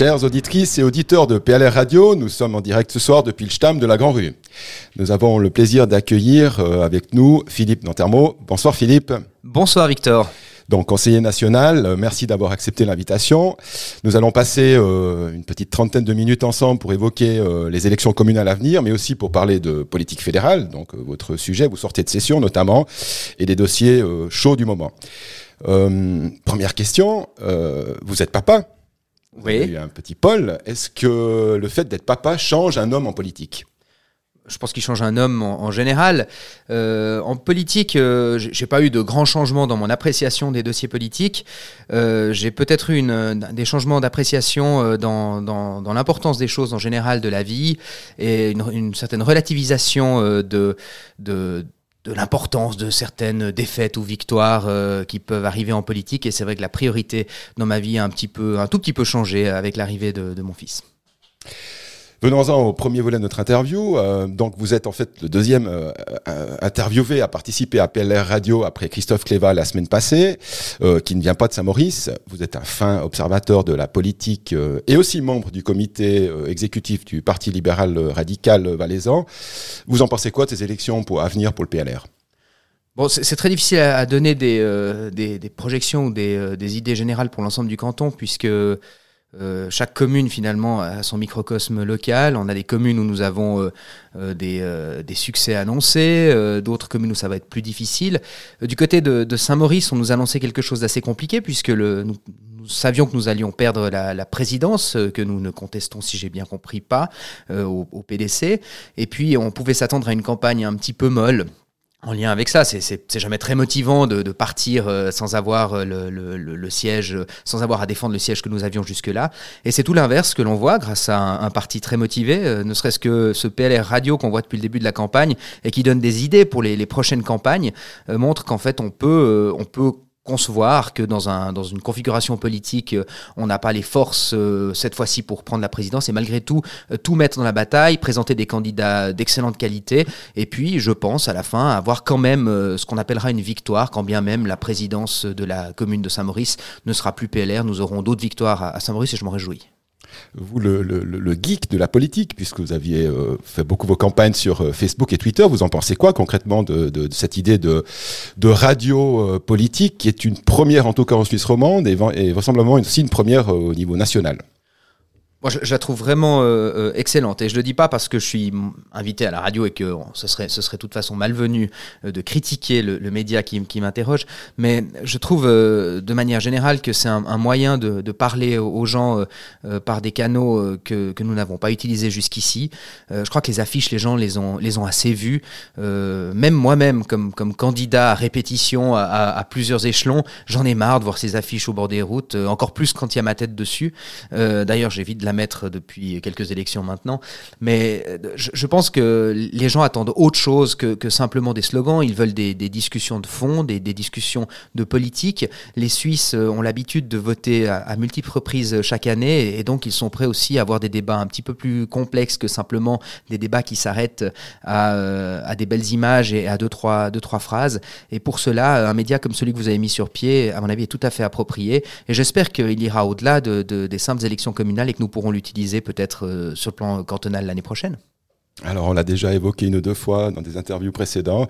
Chères auditrices et auditeurs de PLR Radio, nous sommes en direct ce soir depuis le Stam de la Grand Rue. Nous avons le plaisir d'accueillir euh, avec nous Philippe Nantermo. Bonsoir Philippe. Bonsoir Victor. Donc conseiller national, euh, merci d'avoir accepté l'invitation. Nous allons passer euh, une petite trentaine de minutes ensemble pour évoquer les élections communales à venir, mais aussi pour parler de politique fédérale, donc votre sujet, vous sortez de session notamment, et des dossiers chauds du moment. première question, vous êtes papa? Oui. un petit Paul. Est-ce que le fait d'être papa change un homme en politique? Je pense qu'il change un homme en, général. Euh, en politique, euh, je j'ai pas eu de grands changements dans mon appréciation des dossiers politiques. Euh, j'ai peut-être eu une, des changements d'appréciation dans, dans, l'importance des choses en général de la vie et une, une certaine relativisation de, de de l'importance de certaines défaites ou victoires euh, qui peuvent arriver en politique. Et c'est vrai que la priorité dans ma vie a un, petit peu, un tout petit peu changé avec l'arrivée de mon fils. Venons-en au premier volet de notre interview. Euh, donc, vous êtes en fait le deuxième euh, euh, interviewé à participer à PLR Radio après Christophe Cléva la semaine passée, qui ne vient pas de Saint-Maurice. Vous êtes un fin observateur de la politique et aussi membre du comité exécutif du Parti libéral radical valaisan. Vous en pensez quoi de ces élections pour, à venir pour le PLR Bon, c'est très difficile à, donner des, des, des, projections ou des, des, idées générales pour l'ensemble du canton, puisque euh, chaque commune finalement a son microcosme local. On a des communes où nous avons euh, euh, des, des, succès annoncés, d'autres communes où ça va être plus difficile. du côté de, Saint-Maurice, on nous annonçait quelque chose d'assez compliqué puisque nous, savions que nous allions perdre la, présidence, que nous ne contestons, si j'ai bien compris, pas au, au, PDC. Et puis on pouvait s'attendre à une campagne un petit peu molle en lien avec ça, c'est jamais très motivant de, de partir euh, sans avoir euh, le, le, le, siège, sans avoir à défendre le siège que nous avions jusque-là. Et c'est tout l'inverse que l'on voit grâce à un, un, parti très motivé, euh, ne serait-ce que ce PLR radio qu'on voit depuis le début de la campagne et qui donne des idées pour les, les prochaines campagnes, montre qu'en fait on peut, on peut concevoir que dans, un, dans une configuration politique, euh, on n'a pas les forces euh, cette fois-ci pour prendre la présidence et malgré tout, euh, tout mettre dans la bataille, présenter des candidats d'excellente qualité et puis, je pense, à la fin, avoir quand même ce qu'on appellera une victoire, quand bien même la présidence de la commune de Saint-Maurice ne sera plus PLR. Nous aurons d'autres victoires à Saint-Maurice et je m'en réjouis vous le, geek de la politique, puisque vous aviez euh, fait beaucoup vos campagnes sur euh, Facebook et Twitter. Vous en pensez quoi concrètement de, cette idée de, de radio euh, politique, qui est une première en tout cas en Suisse romande et, et vraisemblablement aussi une première au niveau national? Moi, je, la trouve vraiment euh, euh, excellente. Et je le dis pas parce que je suis invité à la radio et que ce serait, ce serait de toute façon malvenu euh, de critiquer le, le média qui, qui m'interroge. Mais je trouve de manière générale que c'est un, un, moyen de, de, parler aux gens par des canaux que, que nous n'avons pas utilisés jusqu'ici. je crois que les affiches, les gens les ont, les ont assez vues. même moi-même, comme, comme candidat à répétition à, à, plusieurs échelons, j'en ai marre de voir ces affiches au bord des routes, encore plus quand il y a ma tête dessus. D'ailleurs, j'évite de la mettre depuis quelques élections maintenant. Mais euh, je, pense que les gens attendent autre chose que, simplement des slogans. Ils veulent des, discussions de fond, des, discussions de politique. Les Suisses euh, ont l'habitude de voter à, multiples reprises chaque année et, donc ils sont prêts aussi à avoir des débats un petit peu plus complexes que simplement des débats qui s'arrêtent à, euh, à, des belles images et à deux trois, deux, trois phrases. Et pour cela, un média comme celui que vous avez mis sur pied, à mon avis, est tout à fait approprié. Et j'espère qu'il ira au-delà de, des simples élections communales et que nous pourrons pourront l'utiliser peut-être euh, sur le plan cantonal l'année prochaine alors, on l'a déjà évoqué une ou deux fois dans des interviews précédentes.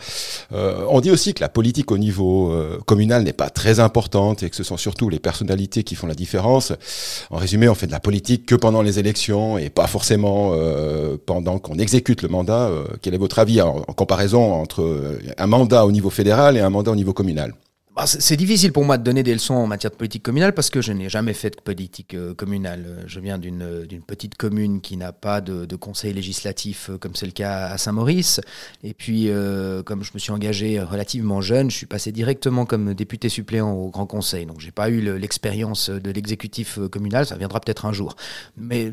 Euh, on dit aussi que la politique au niveau euh, communal n'est pas très importante et que ce sont surtout les personnalités qui font la différence. En résumé, on fait de la politique que pendant les élections et pas forcément pendant qu'on exécute le mandat. quel est votre avis en comparaison entre un mandat au niveau fédéral et un mandat au niveau communal? C'est difficile pour moi de donner des leçons en matière de politique communale parce que je n'ai jamais fait de politique euh, communale. Je viens d'une petite commune qui n'a pas de, conseil législatif euh, comme c'est le cas à Saint-Maurice. Et puis, euh, comme je me suis engagé relativement jeune, je suis passé directement comme député suppléant au Grand Conseil. Donc, j'ai pas eu l'expérience de l'exécutif communal. Ça viendra peut-être un jour. Mais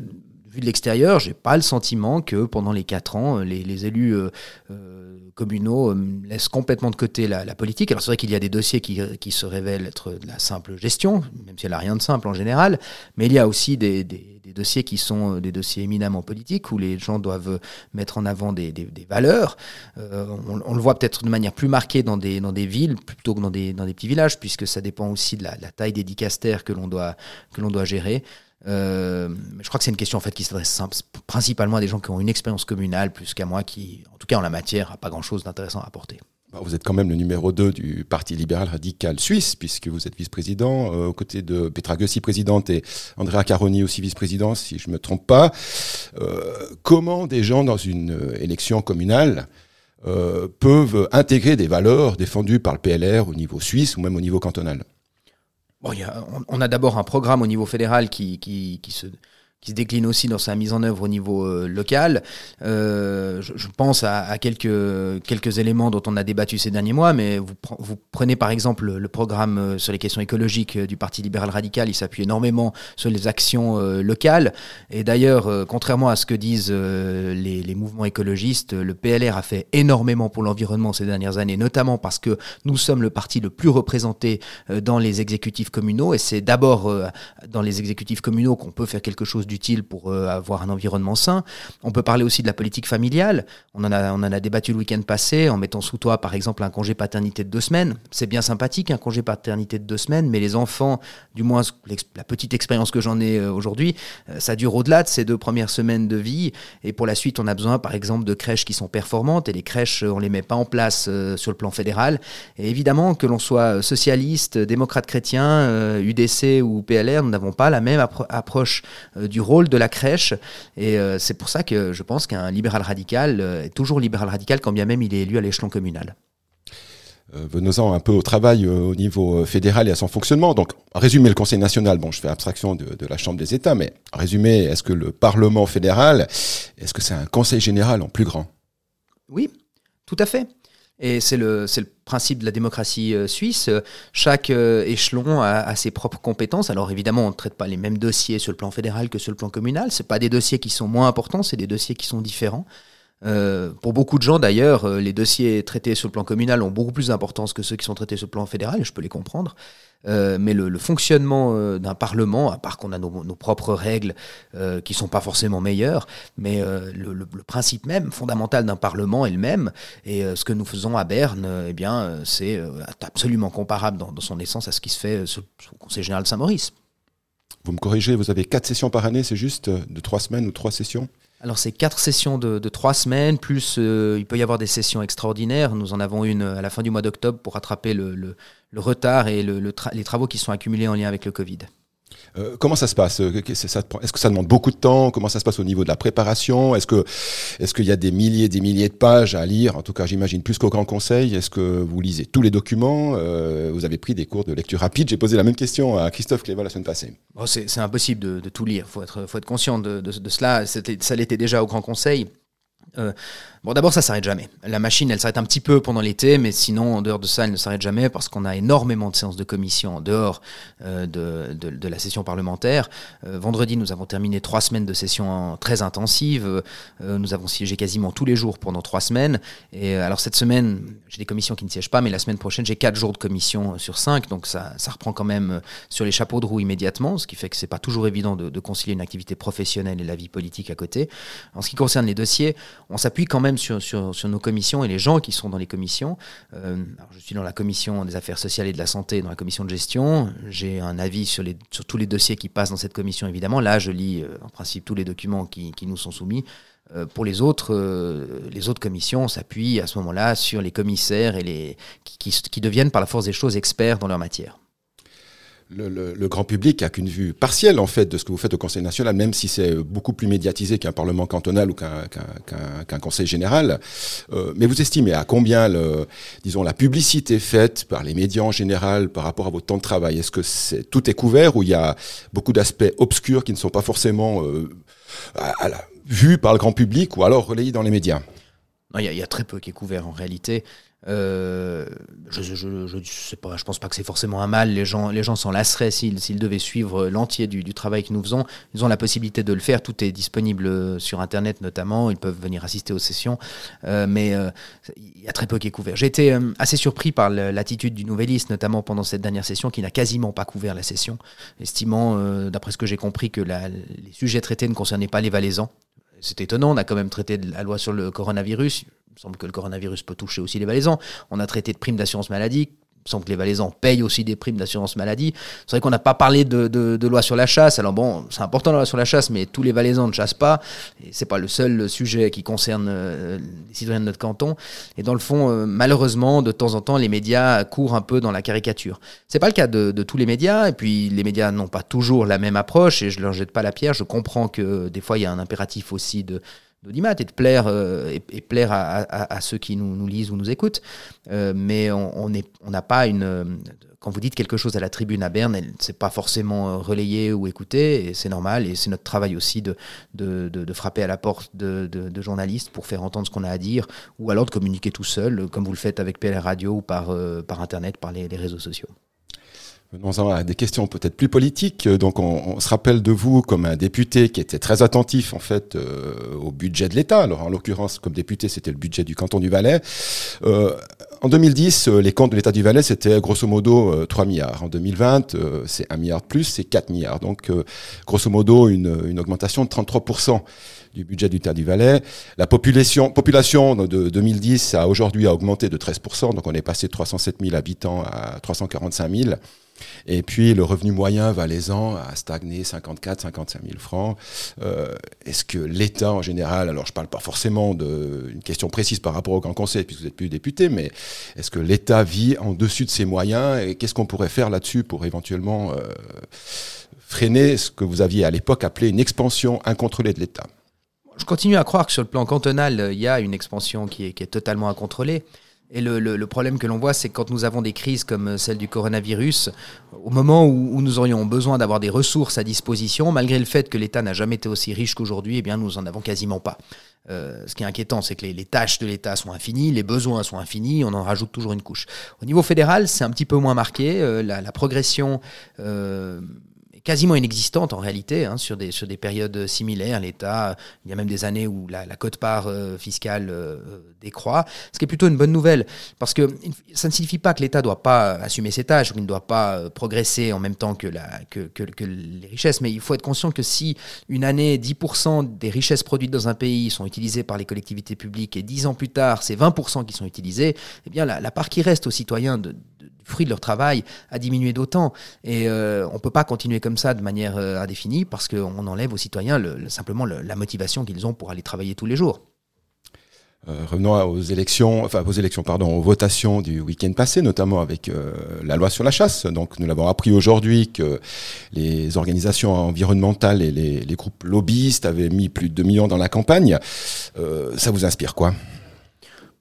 vu de l'extérieur, j'ai pas le sentiment que pendant les quatre ans, les, élus euh, euh, communaux euh, laissent complètement de côté la, politique. Alors c'est vrai qu'il y a des dossiers qui, qui, se révèlent être de la simple gestion, même si elle n'a rien de simple en général, mais il y a aussi des, des, des, dossiers qui sont des dossiers éminemment politiques où les gens doivent mettre en avant des, valeurs. On, le voit peut-être de manière plus marquée dans des, dans des villes plutôt que dans des, dans des petits villages, puisque ça dépend aussi de la, la taille des dicastères que l'on doit, que l'on doit gérer. Euh, je crois que c'est une question en fait qui s'adresse principalement à des gens qui ont une expérience communale plus qu'à moi qui, en tout cas en la matière, n'a pas grand-chose d'intéressant à apporter. Bah, vous êtes quand même le numéro 2 du Parti libéral radical suisse, puisque vous êtes vice-président, euh, aux côtés de Petra Gussi, présidente, et Andrea Caroni, aussi vice-président, si je ne me trompe pas. Euh, comment des gens dans une élection communale peuvent intégrer des valeurs défendues par le PLR au niveau suisse ou même au niveau cantonal? On, a d'abord un programme au niveau fédéral qui se qui se décline aussi dans sa mise en œuvre au niveau euh, local. Euh, je, pense à, quelques, quelques éléments dont on a débattu ces derniers mois, mais vous, prenez par exemple le, programme euh, sur les questions écologiques du Parti libéral radical, il s'appuie énormément sur les actions locales. Et d'ailleurs, contrairement à ce que disent les, les, mouvements écologistes, le PLR a fait énormément pour l'environnement ces dernières années, notamment parce que nous sommes le parti le plus représenté dans les exécutifs communaux, et c'est d'abord dans les exécutifs communaux qu'on peut faire quelque chose d'utile pour euh, avoir un environnement sain. On peut parler aussi de la politique familiale. On en a, débattu le week-end passé en mettant sous toi, par exemple, un congé paternité de deux semaines. C'est bien sympathique, un congé paternité de deux semaines, mais les enfants, du moins la petite expérience que j'en ai euh, aujourd'hui, euh, ça dure au-delà de ces deux premières semaines de vie. Et pour la suite, on a besoin, par exemple, de crèches qui sont performantes. Et les crèches, on les met pas en place sur le plan fédéral. Et évidemment, que l'on soit socialiste, démocrate chrétien, UDC ou PLR, nous n'avons pas la même approche du rôle de la crèche. Et euh, c'est pour ça que je pense qu'un libéral radical euh, est toujours libéral radical quand bien même il est élu à l'échelon communal. Euh, venons-en un peu au travail au niveau fédéral et à son fonctionnement. Donc, résumer le Conseil national, bon, je fais abstraction de, de la Chambre des États, mais résumer, est-ce que le Parlement fédéral, est-ce que c'est un Conseil général en plus grand? Oui, tout à fait. Et c'est le, le, principe de la démocratie euh, suisse. Chaque euh, échelon a, ses propres compétences. Alors évidemment, on ne traite pas les mêmes dossiers sur le plan fédéral que sur le plan communal. Ce pas des dossiers qui sont moins importants, c'est des dossiers qui sont différents. Euh, pour beaucoup de gens d'ailleurs, les dossiers traités sur le plan communal ont beaucoup plus d'importance que ceux qui sont traités sur le plan fédéral, je peux les comprendre. Euh, mais le, fonctionnement euh, d'un Parlement, à part qu'on a nos, propres règles euh, qui sont pas forcément meilleures, mais le, principe même, fondamental d'un Parlement est le même. Et ce que nous faisons à Berne, eh bien, c'est absolument comparable dans, son essence à ce qui se fait sur, le Conseil général de Saint-Maurice. Vous me corrigez, vous avez quatre sessions par année, c'est juste de trois semaines ou trois sessions? Alors c'est quatre sessions de, trois semaines, plus il peut y avoir des sessions extraordinaires. Nous en avons une à la fin du mois d'octobre pour rattraper le, retard et le, les travaux qui sont accumulés en lien avec le Covid. Euh, comment ça se passe Est-ce que ça demande beaucoup de temps? Comment ça se passe au niveau de la préparation? Est-ce est-ce qu'il y a des milliers, des milliers de pages à lire? En tout cas, j'imagine plus qu'au Grand Conseil. Est-ce que vous lisez tous les documents? Euh, Vous avez pris des cours de lecture rapide? J'ai posé la même question à Christophe Cléva la semaine passée. Oh, c'est impossible de, tout lire. Faut être faut être conscient de, de cela. Ça l'était déjà au Grand Conseil. Euh, bon, d'abord, ça s'arrête jamais. La machine, elle s'arrête un petit peu pendant l'été, mais sinon, en dehors de ça, elle ne s'arrête jamais parce qu'on a énormément de séances de commission en dehors euh, de, la session parlementaire. Euh, vendredi, nous avons terminé trois semaines de session très intensives. nous avons siégé quasiment tous les jours pendant trois semaines. Et alors, cette semaine, j'ai des commissions qui ne siègent pas, mais la semaine prochaine, j'ai quatre jours de commission sur cinq. Donc, ça, reprend quand même sur les chapeaux de roue immédiatement, ce qui fait que c'est pas toujours évident de, de concilier une activité professionnelle et la vie politique à côté. En ce qui concerne les dossiers, on s'appuie quand même sur, nos commissions et les gens qui sont dans les commissions. Euh, je suis dans la commission des affaires sociales et de la santé, dans la commission de gestion. J'ai un avis sur, tous les dossiers qui passent dans cette commission, évidemment. Là, je lis euh, en principe tous les documents qui, nous sont soumis. Euh, pour les autres, les autres commissions, on s'appuie à ce moment-là sur les commissaires et qui deviennent par la force des choses experts dans leur matière le, grand public a qu'une vue partielle en fait de ce que vous faites au Conseil national, même si c'est beaucoup plus médiatisé qu'un Parlement cantonal ou qu'un Conseil général. Euh, mais vous estimez à combien, le, disons, la publicité faite par les médias en général par rapport à votre temps de travail? Est-ce que c'est tout est couvert ou il y a beaucoup d'aspects obscurs qui ne sont pas forcément euh, vus par le grand public ou alors relayés dans les médias? Il y, a très peu qui est couvert en réalité. Euh, je, je, pense pas que c'est forcément un mal. Les gens, s'en lasseraient s'ils, devaient suivre l'entier du, travail que nous faisons. Ils ont la possibilité de le faire. Tout est disponible sur Internet notamment. Ils peuvent venir assister aux sessions. Euh, mais euh, il y a très peu qui est couvert. J'ai été assez surpris par l'attitude du Nouvelliste, notamment pendant cette dernière session, qui n'a quasiment pas couvert la session, estimant, d'après ce que j'ai compris, que les sujets traités ne concernaient pas les Valaisans. C'est étonnant, on a quand même traité la loi sur le coronavirus. Me semble que le coronavirus peut toucher aussi les Valaisans. On a traité de primes d'assurance maladie. Il semble que les Valaisans payent aussi des primes d'assurance maladie. C'est vrai qu'on n'a pas parlé de, de, loi sur la chasse. Alors bon, c'est important la loi sur la chasse, mais tous les Valaisans ne chassent pas. Et c'est pas le seul sujet qui concerne euh, les citoyens de notre canton. Et dans le fond, euh, malheureusement, de temps en temps, les médias courent un peu dans la caricature. C'est pas le cas de, de tous les médias. Et puis les médias n'ont pas toujours la même approche. Et je leur jette pas la pierre. Je comprends que des fois, il y a un impératif aussi de et de plaire, euh, et, plaire à, ceux qui nous, lisent ou nous écoutent. Euh, mais on n'a on pas une. Euh, quand vous dites quelque chose à la tribune à Berne, c'est pas forcément relayé ou écouté, et c'est normal, et c'est notre travail aussi de, frapper à la porte de, journalistes pour faire entendre ce qu'on a à dire, ou alors de communiquer tout seul, comme vous le faites avec PLR Radio ou par Internet, par les réseaux sociaux. Venons-en à des questions peut-être plus politiques. Donc, on, se rappelle de vous comme un député qui était très attentif en fait euh, au budget de l'État. Alors, en l'occurrence, comme député, c'était le budget du canton du Valais. Euh, en 2010, euh, les comptes de l'État du Valais, c'était grosso modo 3 milliards. En 2020, c'est 1 milliard de plus, c'est 4 milliards. Donc, grosso modo, une, augmentation de 33% du budget du Terre du Valais. La population, population de 2010 a aujourd'hui augmenté de 13%, donc on est passé de 307 000 habitants à 345 000. Et puis le revenu moyen valaisan a stagné 54 55 000 francs. Euh, est-ce que l'État en général, alors je ne parle pas forcément d'une question précise par rapport au Grand Conseil, puisque vous n'êtes plus député, mais est-ce que l'État vit en dessus de ses moyens et qu'est-ce qu'on pourrait faire là-dessus pour éventuellement euh, freiner ce que vous aviez à l'époque appelé une expansion incontrôlée de l'État? Je continue à croire que sur le plan cantonal, il y a une expansion qui est, qui est totalement incontrôlée. Et le, le, problème que l'on voit, c'est que quand nous avons des crises comme celle du coronavirus, au moment où, nous aurions besoin d'avoir des ressources à disposition, malgré le fait que l'État n'a jamais été aussi riche qu'aujourd'hui, eh bien, nous en avons quasiment pas. Euh, ce qui est inquiétant, c'est que les, les tâches de l'État sont infinies, les besoins sont infinis, on en rajoute toujours une couche. Au niveau fédéral, c'est un petit peu moins marqué. Euh, la, la, progression euh, quasiment inexistante en réalité hein, sur, des, sur des périodes similaires. L'État, il y a même des années où la, cote-part euh, fiscale euh, décroît, ce qui est plutôt une bonne nouvelle, parce que ça ne signifie pas que l'État ne doit pas assumer ses tâches, ou qu'il ne doit pas euh, progresser en même temps que, la, que, que, les richesses, mais il faut être conscient que si une année, 10% des richesses produites dans un pays sont utilisées par les collectivités publiques, et 10 ans plus tard, c'est 20% qui sont utilisés, eh bien la, la part qui reste aux citoyens de, fruit de leur travail a diminué d'autant. Et euh, on ne peut pas continuer comme ça de manière euh, indéfinie parce qu'on enlève aux citoyens simplement la motivation qu'ils ont pour aller travailler tous les jours. Euh, revenons aux élections, enfin aux élections, pardon, aux votations du week-end passé, notamment avec la loi sur la chasse. Donc, nous l'avons appris aujourd'hui que les organisations environnementales et les, les, groupes lobbyistes avaient mis plus de 2 millions dans la campagne. ça vous inspire quoi?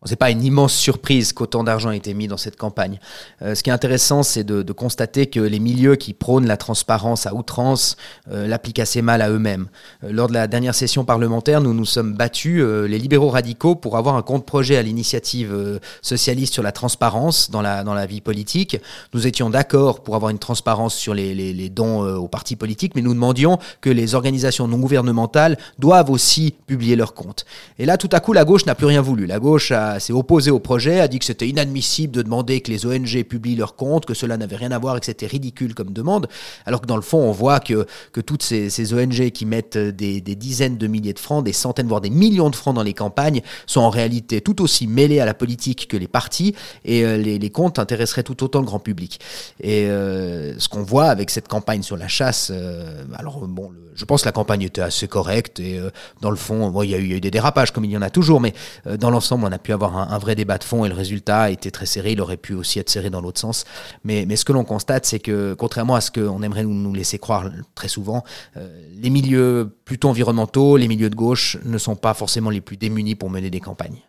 C'est pas une immense surprise qu'autant d'argent ait été mis dans cette campagne. Euh, ce qui est intéressant, c'est de, constater que les milieux qui prônent la transparence à outrance euh, l'appliquent assez mal à eux-mêmes. Euh, lors de la dernière session parlementaire, nous nous sommes battus, les libéraux radicaux, pour avoir un compte-projet à l'initiative socialiste sur la transparence dans la, dans la vie politique. Nous étions d'accord pour avoir une transparence sur les, les dons aux partis politiques, mais nous demandions que les organisations non gouvernementales doivent aussi publier leurs comptes. Et là, tout à coup, la gauche n'a plus rien voulu. La gauche a s'est opposé au projet, a dit que c'était inadmissible de demander que les ONG publient leurs comptes, que cela n'avait rien à voir et que c'était ridicule comme demande, alors que dans le fond, on voit que, que toutes ces, ONG qui mettent des, dizaines de milliers de francs, des centaines, voire des millions de francs dans les campagnes, sont en réalité tout aussi mêlées à la politique que les partis, et euh, les, comptes intéresseraient tout autant le grand public. Et euh, ce qu'on voit avec cette campagne sur la chasse, euh, alors bon, je pense que la campagne était assez correcte, et dans le fond, bon, il, y eu, il y a eu des dérapages comme il y en a toujours, mais dans l'ensemble, on a pu avoir un, vrai débat de fond et le résultat était très serré. Il aurait pu aussi être serré dans l'autre sens. Mais, mais ce que l'on constate, c'est que contrairement à ce qu'on aimerait nous, nous, laisser croire très souvent, euh, les milieux plutôt environnementaux, les milieux de gauche ne sont pas forcément les plus démunis pour mener des campagnes.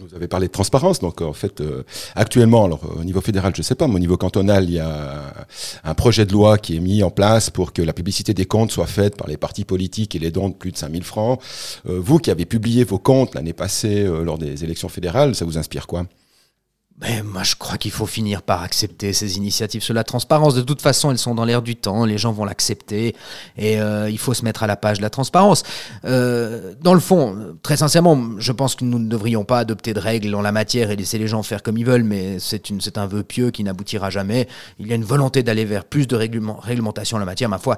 Vous avez parlé de transparence, donc en fait, euh, actuellement, alors au niveau fédéral, je ne sais pas, mais au niveau cantonal, il y a un projet de loi qui est mis en place pour que la publicité des comptes soit faite par les partis politiques et les dons de plus de 5000 francs. Euh, vous qui avez publié vos comptes l'année passée euh, lors des élections fédérales, ça vous inspire quoi? Ben, moi, je crois qu'il faut finir par accepter ces initiatives sur la transparence. De toute façon, elles sont dans l'air du temps, les gens vont l'accepter, et euh, il faut se mettre à la page de la transparence. Euh, dans le fond, très sincèrement, je pense que nous ne devrions pas adopter de règles en la matière et laisser les gens faire comme ils veulent, mais c'est un vœu pieux qui n'aboutira jamais. Il y a une volonté d'aller vers plus de réglementation en la matière, ma foi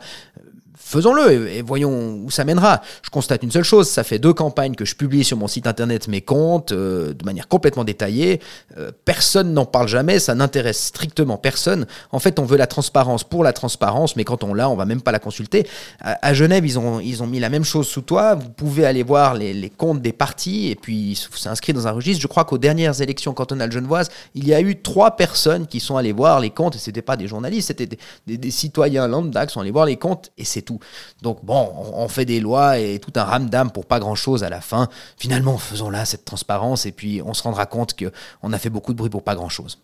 faisons-le et, voyons où ça mènera. Je constate une seule chose, ça fait deux campagnes que je publie sur mon site internet mes comptes euh, de manière complètement détaillée. Euh, personne n'en parle jamais, ça n'intéresse strictement personne. En fait, on veut la transparence pour la transparence, mais quand on l'a, on va même pas la consulter. À, Genève, ils ont, ils ont mis la même chose sous toi. Vous pouvez aller voir les, comptes des partis et puis c'est inscrit dans un registre. Je crois qu'aux dernières élections cantonales genevoises, il y a eu trois personnes qui sont allées voir les comptes et c'était pas des journalistes, c'était des, des, des, citoyens lambda qui sont allés voir les comptes et c'est tout. Donc bon, on, fait des lois et tout un ramdam pour pas grand-chose à la fin. Finalement, faisons là cette transparence et puis on se rendra compte qu'on a fait beaucoup de bruit pour pas grand-chose.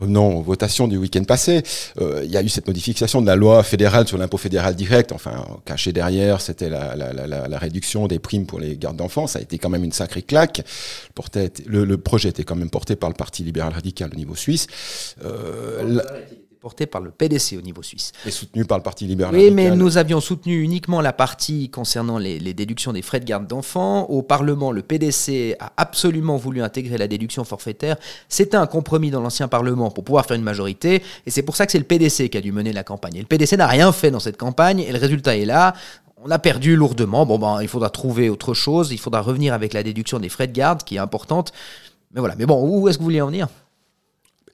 Revenons aux votations du week-end passé. Euh, il y a eu cette modification de la loi fédérale sur l'impôt fédéral direct. Enfin, caché derrière, c'était la, la, réduction des primes pour les gardes d'enfants. Ça a été quand même une sacrée claque. Le, le, projet était quand même porté par le Parti libéral radical au niveau suisse. Euh, porté par le PDC au niveau suisse. Et soutenu par le Parti libéral. Oui, mais nous avions soutenu uniquement la partie concernant les, déductions des frais de garde d'enfants. Au Parlement, le PDC a absolument voulu intégrer la déduction forfaitaire. C'était un compromis dans l'ancien Parlement pour pouvoir faire une majorité. Et c'est pour ça que c'est le PDC qui a dû mener la campagne. Et le PDC n'a rien fait dans cette campagne. Et le résultat est là. On a perdu lourdement. Bon, ben, il faudra trouver autre chose. Il faudra revenir avec la déduction des frais de garde, qui est importante. Mais voilà. Mais bon, où est-ce que vous vouliez en venir?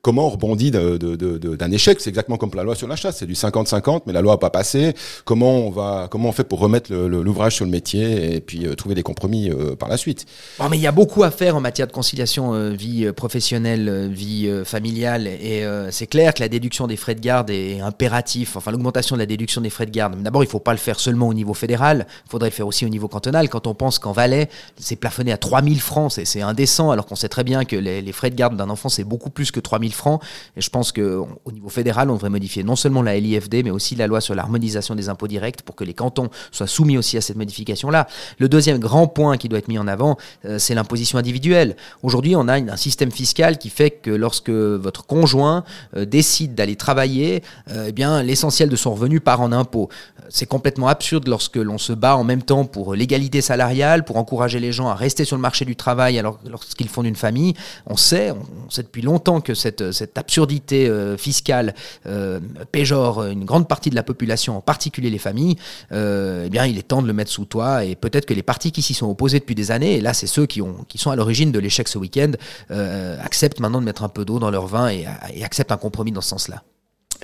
Comment on rebondit d'un échec C'est exactement comme la loi sur la chasse, c'est du 50-50, mais la loi n'a pas passé. Comment on va, comment on fait pour remettre l'ouvrage sur le métier et puis euh, trouver des compromis euh, par la suite? Mais il y a beaucoup à faire en matière de conciliation euh, vie professionnelle, vie familiale, et c'est clair que la déduction des frais de garde est impératif. Enfin, l'augmentation de la déduction des frais de garde. D'abord, il ne faut pas le faire seulement au niveau fédéral, il faudrait le faire aussi au niveau cantonal. Quand on pense qu'en Valais, c'est plafonné à 3000 francs, c'est indécent, alors qu'on sait très bien que les, les frais de garde d'un enfant, c'est beaucoup plus que 3000 francs. Et je pense qu'au niveau fédéral, on devrait modifier non seulement la LIFD, mais aussi la loi sur l'harmonisation des impôts directs pour que les cantons soient soumis aussi à cette modification-là. Le deuxième grand point qui doit être mis en avant, euh, c'est l'imposition individuelle. Aujourd'hui, on a un système fiscal qui fait que lorsque votre conjoint euh, décide d'aller travailler, euh, eh bien, l'essentiel de son revenu part en impôts. C'est complètement absurde lorsque l'on se bat en même temps pour l'égalité salariale, pour encourager les gens à rester sur le marché du travail alors lorsqu'ils font une famille. On sait, on sait depuis longtemps que cette, cette absurdité euh, fiscale euh, péjore une grande partie de la population, en particulier les familles, euh, eh bien, il est temps de le mettre sous toit. Et peut-être que les partis qui s'y sont opposés depuis des années, et là, c'est ceux qui, ont, qui sont à l'origine de l'échec ce week-end, acceptent maintenant de mettre un peu d'eau dans leur vin et acceptent un compromis dans ce sens-là.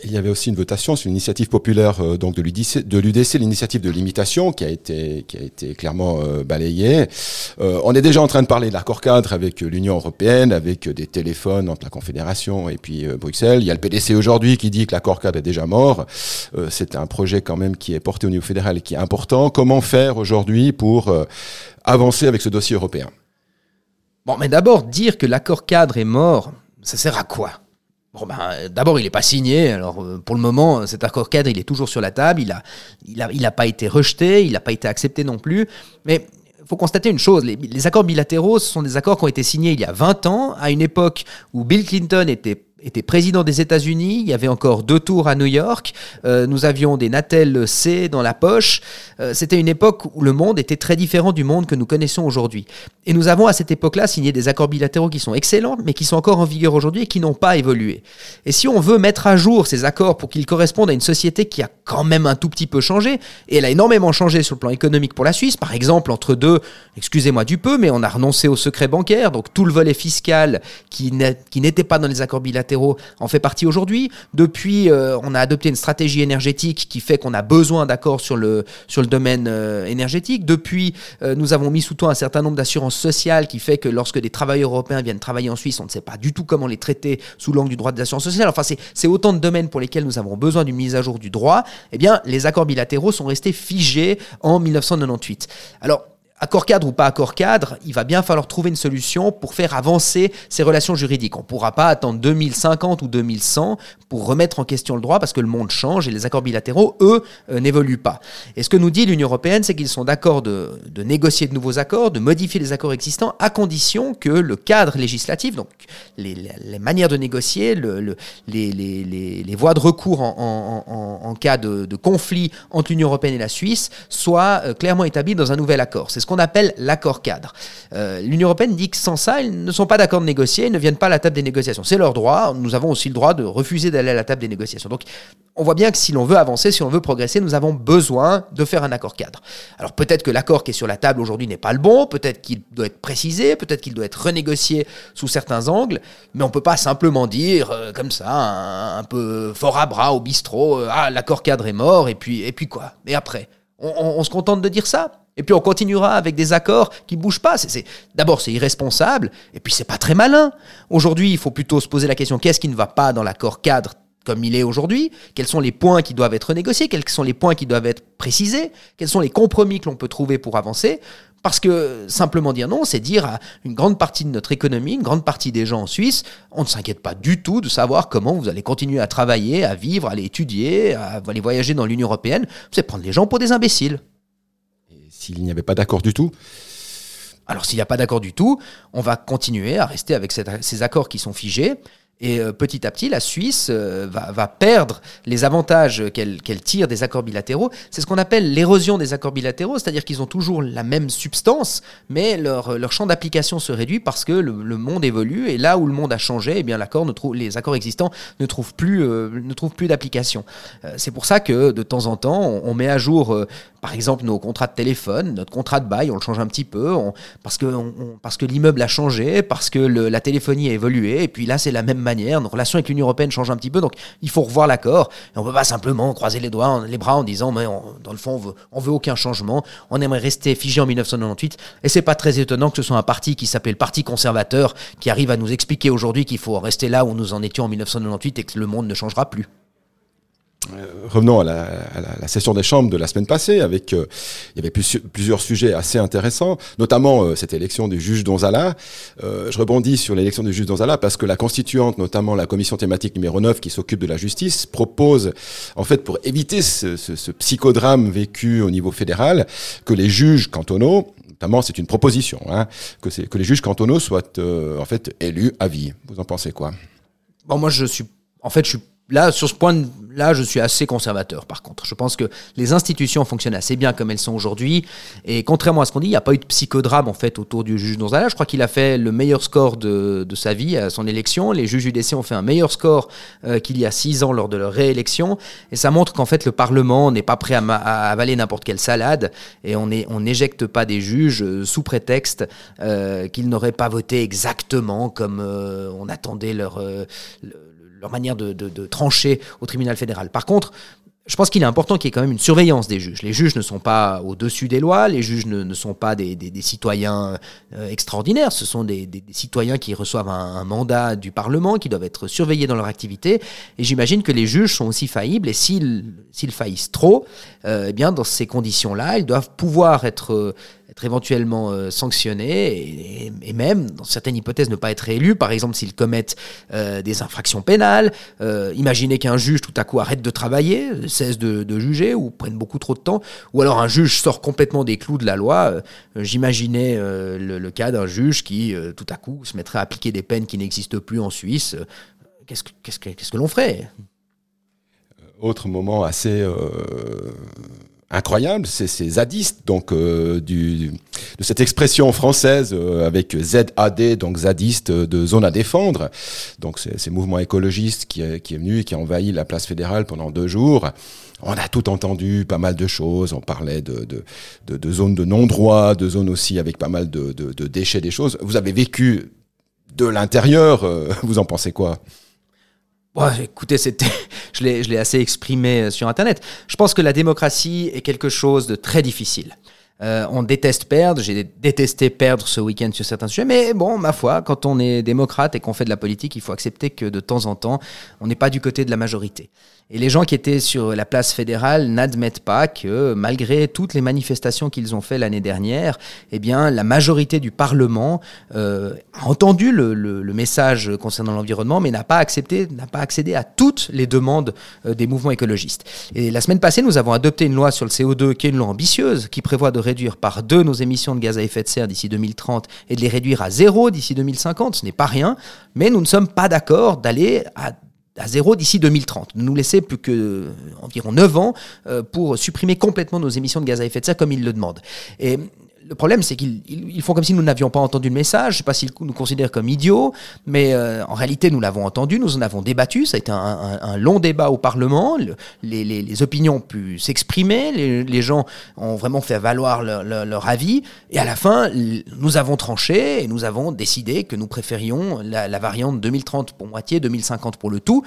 Il y avait aussi une votation sur une initiative populaire euh, donc de l'UDC, l'initiative de limitation qui a été qui a été clairement euh, balayée. Euh, on est déjà en train de parler de l'accord cadre avec l'Union européenne, avec des téléphones entre la Confédération et puis Bruxelles. Il y a le PDC aujourd'hui qui dit que l'accord cadre est déjà mort. c'est un projet quand même qui est porté au niveau fédéral et qui est important. Comment faire aujourd'hui pour avancer avec ce dossier européen? Bon, mais d'abord dire que l'accord cadre est mort, ça sert à quoi? Ben, d'abord, il n'est pas signé. Alors, euh, pour le moment, cet accord cadre, il est toujours sur la table. Il n'a il a, il pas été rejeté, il n'a pas été accepté non plus. Mais faut constater une chose, les, les, accords bilatéraux, ce sont des accords qui ont été signés il y a 20 ans, à une époque où Bill Clinton était était président des États-Unis, il y avait encore deux tours à New York, euh, nous avions des Natel C dans la poche. Euh, c'était une époque où le monde était très différent du monde que nous connaissons aujourd'hui. Et nous avons à cette époque-là signé des accords bilatéraux qui sont excellents, mais qui sont encore en vigueur aujourd'hui et qui n'ont pas évolué. Et si on veut mettre à jour ces accords pour qu'ils correspondent à une société qui a quand même un tout petit peu changé, et elle a énormément changé sur le plan économique pour la Suisse, par exemple entre deux, excusez-moi du peu, mais on a renoncé au secret bancaire, donc tout le volet fiscal qui n'était pas dans les accords bilatéraux en fait partie aujourd'hui. Depuis, euh, on a adopté une stratégie énergétique qui fait qu'on a besoin d'accords sur le, sur le domaine euh, énergétique. Depuis, euh, nous avons mis sous toit un certain nombre d'assurances sociales qui fait que lorsque des travailleurs européens viennent travailler en Suisse, on ne sait pas du tout comment les traiter sous l'angle du droit des assurances sociales. Enfin, c'est autant de domaines pour lesquels nous avons besoin d'une mise à jour du droit. Eh bien, les accords bilatéraux sont restés figés en 1998. Alors, accord cadre ou pas accord cadre, il va bien falloir trouver une solution pour faire avancer ces relations juridiques. On ne pourra pas attendre 2050 ou 2100 pour remettre en question le droit parce que le monde change et les accords bilatéraux, eux, euh, n'évoluent pas. Et ce que nous dit l'Union européenne, c'est qu'ils sont d'accord de, négocier de nouveaux accords, de modifier les accords existants à condition que le cadre législatif, donc les, manières de négocier, le, les, voies de recours en, cas de, conflit entre l'Union européenne et la Suisse, soient euh, clairement établies dans un nouvel accord. Qu'on appelle l'accord cadre. Euh, L'Union européenne dit que sans ça, ils ne sont pas d'accord de négocier, ils ne viennent pas à la table des négociations. C'est leur droit, nous avons aussi le droit de refuser d'aller à la table des négociations. Donc on voit bien que si l'on veut avancer, si on veut progresser, nous avons besoin de faire un accord cadre. Alors peut-être que l'accord qui est sur la table aujourd'hui n'est pas le bon, peut-être qu'il doit être précisé, peut-être qu'il doit être renégocié sous certains angles, mais on peut pas simplement dire euh, comme ça, un, peu fort à bras au bistrot, euh, ah l'accord cadre est mort, et puis, et puis quoi? Et après on se contente de dire ça? Et puis on continuera avec des accords qui bougent pas. D'abord, c'est irresponsable, et puis c'est pas très malin. Aujourd'hui, il faut plutôt se poser la question qu'est-ce qui ne va pas dans l'accord cadre comme il est aujourd'hui, quels sont les points qui doivent être négociés, quels sont les points qui doivent être précisés, quels sont les compromis que l'on peut trouver pour avancer? Parce que simplement dire non, c'est dire à une grande partie de notre économie, une grande partie des gens en Suisse, on ne s'inquiète pas du tout de savoir comment vous allez continuer à travailler, à vivre, à aller étudier, à aller voyager dans l'Union européenne. C'est prendre les gens pour des imbéciles. S'il n'y avait pas d'accord du tout. Alors s'il n'y a pas d'accord du tout, on va continuer à rester avec ces accords qui sont figés et euh, petit à petit, la Suisse euh, va, perdre les avantages qu'elle tire des accords bilatéraux. C'est ce qu'on appelle l'érosion des accords bilatéraux, c'est-à-dire qu'ils ont toujours la même substance, mais leur, leur champ d'application se réduit parce que le, monde évolue et là où le monde a changé, eh bien trouve, les accords existants ne trouvent plus, euh, plus d'application. c'est pour ça que de temps en temps, on, met à jour, par exemple, nos contrats de téléphone, notre contrat de bail, on le change un petit peu, parce que, parce que l'immeuble a changé, parce que la téléphonie a évolué, et puis là c'est la même manière. Nos relations avec l'Union européenne changent un petit peu, donc il faut revoir l'accord. Et on peut pas simplement croiser les doigts, les bras en disant, mais dans le fond, on veut, on veut aucun changement. On aimerait rester figé en 1998. Et c'est pas très étonnant que ce soit un parti qui s'appelle le Parti conservateur qui arrive à nous expliquer aujourd'hui qu'il faut rester là où nous en étions en 1998 et que le monde ne changera plus. Euh, revenons à la, session des chambres de la semaine passée, avec euh, il y avait plusieurs sujets assez intéressants, notamment euh, cette élection du juge Donzala. je rebondis sur l'élection du juge Donzala parce que la constituante, notamment la commission thématique numéro 9 qui s'occupe de la justice, propose, en fait, pour éviter ce, psychodrame vécu au niveau fédéral, que les juges cantonaux, notamment c'est une proposition, hein, que, que les juges cantonaux soient en fait élus à vie. Vous en pensez quoi? Bon, moi je suis, en fait, je suis là, sur ce point-là, je suis assez conservateur, par contre. Je pense que les institutions fonctionnent assez bien comme elles sont aujourd'hui. Et contrairement à ce qu'on dit, il n'y a pas eu de psychodrame, en fait, autour du juge Donzala. Je crois qu'il a fait le meilleur score de, de, sa vie à son élection. Les juges UDC ont fait un meilleur score euh, qu'il y a six ans lors de leur réélection. Et ça montre qu'en fait, le Parlement n'est pas prêt à, avaler n'importe quelle salade. Et on n'éjecte pas des juges euh, sous prétexte euh, qu'ils n'auraient pas voté exactement comme on attendait leur leur manière de, trancher au tribunal fédéral. Par contre, je pense qu'il est important qu'il y ait quand même une surveillance des juges. Les juges ne sont pas au-dessus des lois, les juges ne, sont pas des, citoyens euh, extraordinaires, ce sont des, citoyens qui reçoivent un, mandat du Parlement, qui doivent être surveillés dans leur activité. Et j'imagine que les juges sont aussi faillibles, et s'ils faillissent trop, euh, eh bien dans ces conditions-là, ils doivent pouvoir être éventuellement euh, sanctionnés et, même, dans certaines hypothèses, ne pas être élus, par exemple s'ils commettent euh, des infractions pénales. Euh, imaginez qu'un juge tout à coup arrête de travailler, cesse de, juger ou prenne beaucoup trop de temps, ou alors un juge sort complètement des clous de la loi. J'imaginais le, cas d'un juge qui tout à coup se mettrait à appliquer des peines qui n'existent plus en Suisse. Qu'est-ce que, qu'est-ce que, qu'est-ce que l'on ferait? Autre moment assez incroyable, c'est ces zadistes, donc euh, du, de cette expression française euh, avec ZAD, donc zadiste de zone à défendre. Donc ces mouvements écologistes qui qui est venu et qui a envahi la place fédérale pendant deux jours. On a tout entendu, pas mal de choses. On parlait de, de, de, de zones de non-droit, de zones aussi avec pas mal de, de, déchets, des choses. Vous avez vécu de l'intérieur, euh, vous en pensez quoi? Écoutez, c'était, je l'ai, je l'ai assez exprimé euh, sur Internet. Je pense que la démocratie est quelque chose de très difficile. Euh, on déteste perdre, j'ai détesté perdre ce week-end sur certains sujets, mais bon, ma foi, quand on est démocrate et qu'on fait de la politique, il faut accepter que de temps en temps, on n'est pas du côté de la majorité. Et les gens qui étaient sur la place fédérale n'admettent pas que, malgré toutes les manifestations qu'ils ont fait l'année dernière, eh bien, la majorité du Parlement euh, a entendu le, message concernant l'environnement, mais n'a pas accepté, n'a pas accédé à toutes les demandes euh, des mouvements écologistes. Et la semaine passée, nous avons adopté une loi sur le CO2 qui est une loi ambitieuse, qui prévoit de réduire par deux nos émissions de gaz à effet de serre d'ici 2030 et de les réduire à zéro d'ici 2050. Ce n'est pas rien, mais nous ne sommes pas d'accord d'aller à zéro d'ici 2030. Nous laisser plus que euh, environ 9 ans euh, pour supprimer complètement nos émissions de gaz à effet de serre comme ils le demandent. Le problème, c'est qu'ils font comme si nous n'avions pas entendu le message. Je ne sais pas s'ils nous considèrent comme idiots, mais euh, en réalité, nous l'avons entendu, nous en avons débattu. Ça a été un, long débat au Parlement. les, opinions ont pu s'exprimer. Les, gens ont vraiment fait valoir leur, avis. Et à la fin, nous avons tranché et nous avons décidé que nous préférions la, la variante 2030 pour moitié, 2050 pour le tout.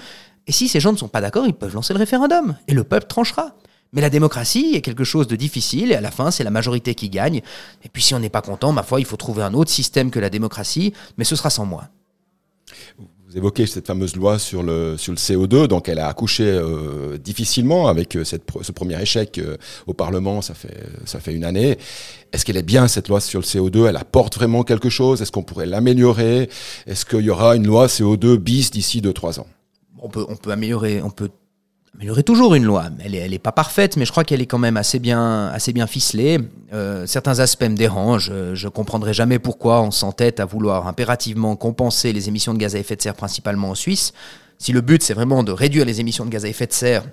Et si ces gens ne sont pas d'accord, ils peuvent lancer le référendum. Et le peuple tranchera. Mais la démocratie est quelque chose de difficile et à la fin, c'est la majorité qui gagne. Et puis si on n'est pas content, ma foi, il faut trouver un autre système que la démocratie, mais ce sera sans moi. Vous évoquez cette fameuse loi sur le, sur le CO2, donc elle a accouché euh, difficilement avec euh, cette, ce premier échec euh, au Parlement, ça fait, ça fait une année. Est-ce qu'elle est bien cette loi sur le CO2 Elle apporte vraiment quelque chose? Est-ce qu'on pourrait l'améliorer? Est-ce qu'il y aura une loi CO2 bis d'ici 2-3 ans? On peut, on peut améliorer, on peut améliorer toujours une loi. Elle n'est est pas parfaite, mais je crois qu'elle est quand même assez bien, assez bien ficelée. Euh, certains aspects me dérangent. Je ne comprendrai jamais pourquoi on s'entête à vouloir impérativement compenser les émissions de gaz à effet de serre, principalement en Suisse. Si le but, c'est vraiment de réduire les émissions de gaz à effet de serre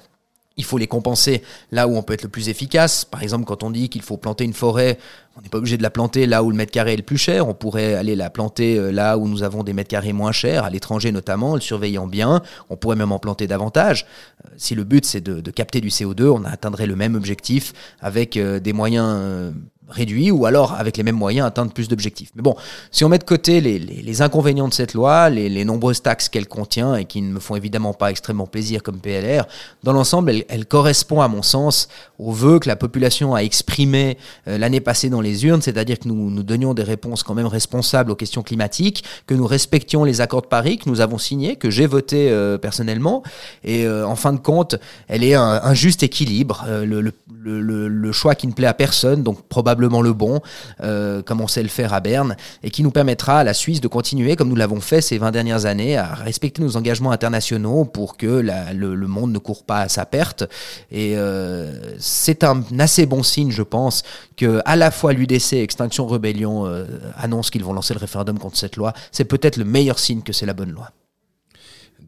il faut les compenser là où on peut être le plus efficace. Par exemple, quand on dit qu'il faut planter une forêt, on n'est pas obligé de la planter là où le mètre carré est le plus cher. On pourrait aller la planter euh, là où nous avons des mètres carrés moins chers, à l'étranger notamment, le surveillant bien. On pourrait même en planter davantage. Euh, si le but c'est de, capter du CO2, on atteindrait le même objectif avec euh, des moyens réduit ou alors avec les mêmes moyens atteindre plus d'objectifs. Mais bon, si on met de côté les, inconvénients de cette loi, les, nombreuses taxes qu'elle contient et qui ne me font évidemment pas extrêmement plaisir comme PLR, dans l'ensemble, elle, correspond à mon sens au vœu que la population a exprimé euh, l'année passée dans les urnes, c'est-à-dire que nous, nous donnions des réponses quand même responsables aux questions climatiques, que nous respections les accords de Paris que nous avons signés, que j'ai voté euh, personnellement, et euh, en fin de compte, elle est un, juste équilibre, le choix qui ne plaît à personne, donc probablement le bon, euh, comme on sait le faire à Berne, et qui nous permettra à la Suisse de continuer, comme nous l'avons fait ces 20 dernières années, à respecter nos engagements internationaux pour que le, monde ne court pas à sa perte. Et euh, c'est un assez bon signe, je pense, que à la fois l'UDC et Extinction Rebellion euh, annoncent qu'ils vont lancer le référendum contre cette loi. C'est peut-être le meilleur signe que c'est la bonne loi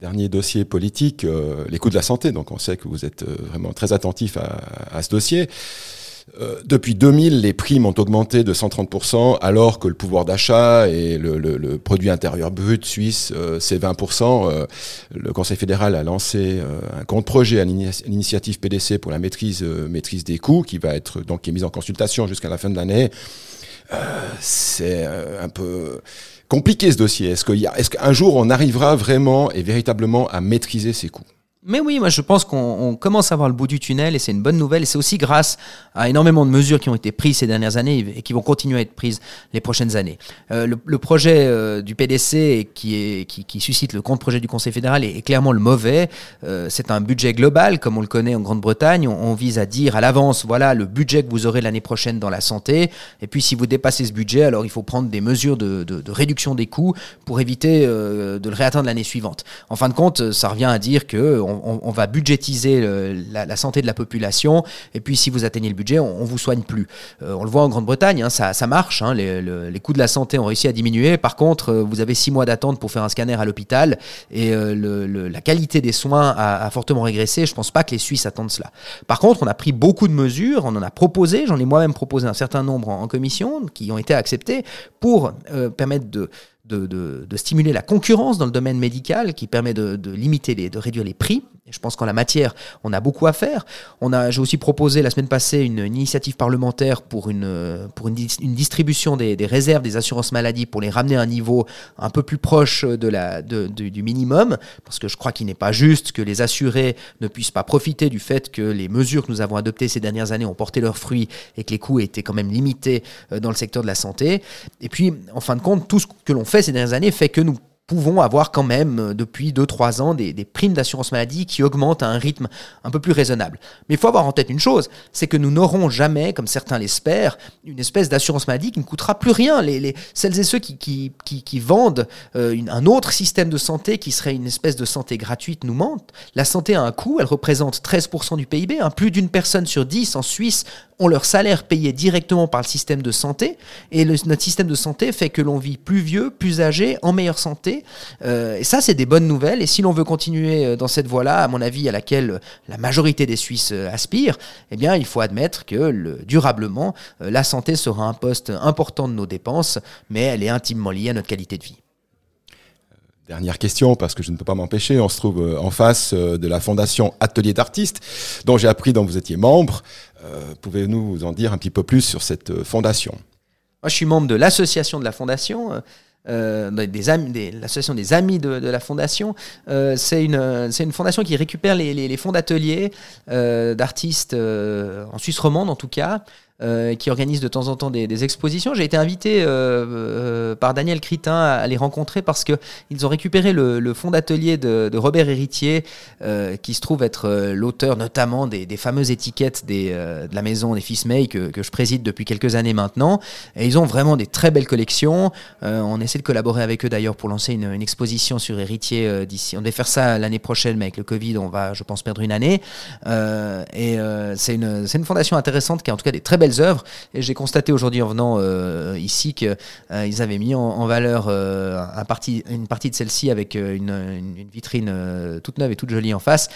dernier dossier politique, les coûts de la santé. Donc on sait que vous êtes vraiment très attentif à, à ce dossier. Euh, depuis 2000, les primes ont augmenté de 130%, alors que le pouvoir d'achat et le, produit intérieur brut suisse, euh, c'est 20%. Euh, le Conseil fédéral a lancé un compte projet à l'initiative PDC pour la maîtrise, maîtrise des coûts, qui va être donc qui est mise en consultation jusqu'à la fin de l'année. c'est un peu compliqué ce dossier. Est-ce qu'un jour on arrivera vraiment et véritablement à maîtriser ces coûts? Mais oui, moi je pense qu'on commence à voir le bout du tunnel et c'est une bonne nouvelle. Et c'est aussi grâce à énormément de mesures qui ont été prises ces dernières années et qui vont continuer à être prises les prochaines années. Euh, le, projet euh, du PDC qui, est, qui, qui, suscite le compte projet du Conseil fédéral est, clairement le mauvais. Euh, c'est un budget global comme on le connaît en Grande-Bretagne. On, vise à dire à l'avance, voilà le budget que vous aurez l'année prochaine dans la santé. Et puis si vous dépassez ce budget, alors il faut prendre des mesures de, de, de réduction des coûts pour éviter de le réatteindre l'année suivante. En fin de compte, ça revient à dire que on, va budgétiser la, santé de la population, et puis si vous atteignez le budget, on, ne vous soigne plus. Euh, on le voit en Grande-Bretagne, hein, ça, marche, hein, les, coûts de la santé ont réussi à diminuer. Par contre, euh, vous avez six mois d'attente pour faire un scanner à l'hôpital, et euh, la qualité des soins a, fortement régressé. Je pense pas que les Suisses attendent cela. Par contre, on a pris beaucoup de mesures, on en a proposé, j'en ai moi-même proposé un certain nombre en, commission, qui ont été acceptées pour permettre de de, stimuler la concurrence dans le domaine médical, qui permet de, limiter, les, de réduire les prix. Je pense qu'en la matière, on a beaucoup à faire. On a, j'ai aussi proposé la semaine passée une, initiative parlementaire pour une, pour une, distribution des, réserves des assurances maladie pour les ramener à un niveau un peu plus proche de la, du minimum, parce que je crois qu'il n'est pas juste que les assurés ne puissent pas profiter du fait que les mesures que nous avons adoptées ces dernières années ont porté leurs fruits et que les coûts étaient quand même limités euh, dans le secteur de la santé. Et puis, en fin de compte, tout ce que l'on fait ces dernières années fait que nous pouvons avoir quand même euh, depuis 2-3 ans des, primes d'assurance maladie qui augmentent à un rythme un peu plus raisonnable. Mais il faut avoir en tête une chose, c'est que nous n'aurons jamais, comme certains l'espèrent, une espèce d'assurance maladie qui ne coûtera plus rien. Les, celles et ceux qui, qui, vendent euh, un autre système de santé qui serait une espèce de santé gratuite nous mentent. La santé a un coût, elle représente 13% du PIB. Hein. Plus d'une personne sur 10 en Suisse ont leur salaire payé directement par le système de santé. Et notre système de santé fait que l'on vit plus vieux, plus âgé, en meilleure santé. Euh, et ça, c'est des bonnes nouvelles. Et si l'on veut continuer euh, dans cette voie-là, à mon avis, à laquelle la majorité des Suisses euh, aspirent, eh bien, il faut admettre que le, durablement, la santé sera un poste important de nos dépenses, mais elle est intimement liée à notre qualité de vie. Dernière question, parce que je ne peux pas m'empêcher, on se trouve en face de la fondation Atelier d'artistes, dont j'ai appris dont vous étiez membre. Pouvez-vous nous en dire un petit peu plus sur cette fondation? Moi, je suis membre de l'association de la fondation. Euh, des l'association des amis de, la fondation. Euh, c'est une, fondation qui récupère les, fonds d'ateliers euh, d'artistes en Suisse romande en tout cas, euh, qui organise de temps en temps des, expositions. J'ai été invité euh, euh, par Daniel Critin à, les rencontrer parce que ils ont récupéré le, fonds d'atelier de, Robert Héritier, qui se trouve être l'auteur notamment des, fameuses étiquettes de la maison des Fils May que, je préside depuis quelques années maintenant. Et ils ont vraiment des très belles collections. on essaie de collaborer avec eux d'ailleurs pour lancer une, exposition sur Héritier d'ici. On devait faire ça l'année prochaine, mais avec le Covid, on va, je pense, perdre une année. et c'est une fondation intéressante qui a en tout cas des très belles œuvres. Et j'ai constaté aujourd'hui en venant euh, ici qu'ils euh, avaient mis en, valeur euh, une partie de celle-ci avec une, vitrine toute neuve et toute jolie en face.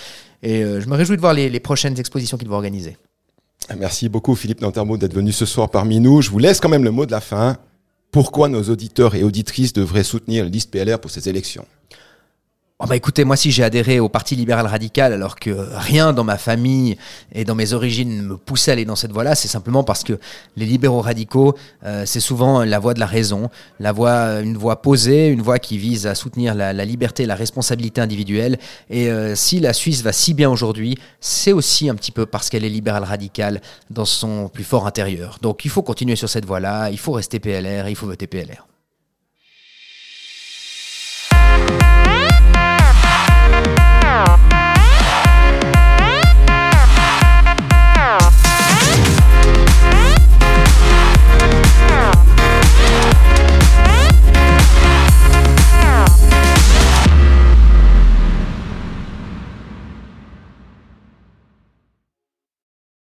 Et je me réjouis de voir les, prochaines expositions qu'ils vont organiser. Merci beaucoup Philippe Nantermo d'être venu ce soir parmi nous. Je vous laisse quand même le mot de la fin. Pourquoi nos auditeurs et auditrices devraient soutenir liste PLR pour ces élections? Oh bah écoutez, moi si j'ai adhéré au Parti libéral radical alors que rien dans ma famille et dans mes origines me poussait à aller dans cette voie-là, c'est simplement parce que les libéraux radicaux, euh, c'est souvent la voie de la raison, la voie, une voie posée, une voie qui vise à soutenir la, liberté et la responsabilité individuelle. Et euh, si la Suisse va si bien aujourd'hui, c'est aussi un petit peu parce qu'elle est libérale radicale dans son plus fort intérieur. Donc il faut continuer sur cette voie-là, il faut rester PLR, il faut voter PLR. now.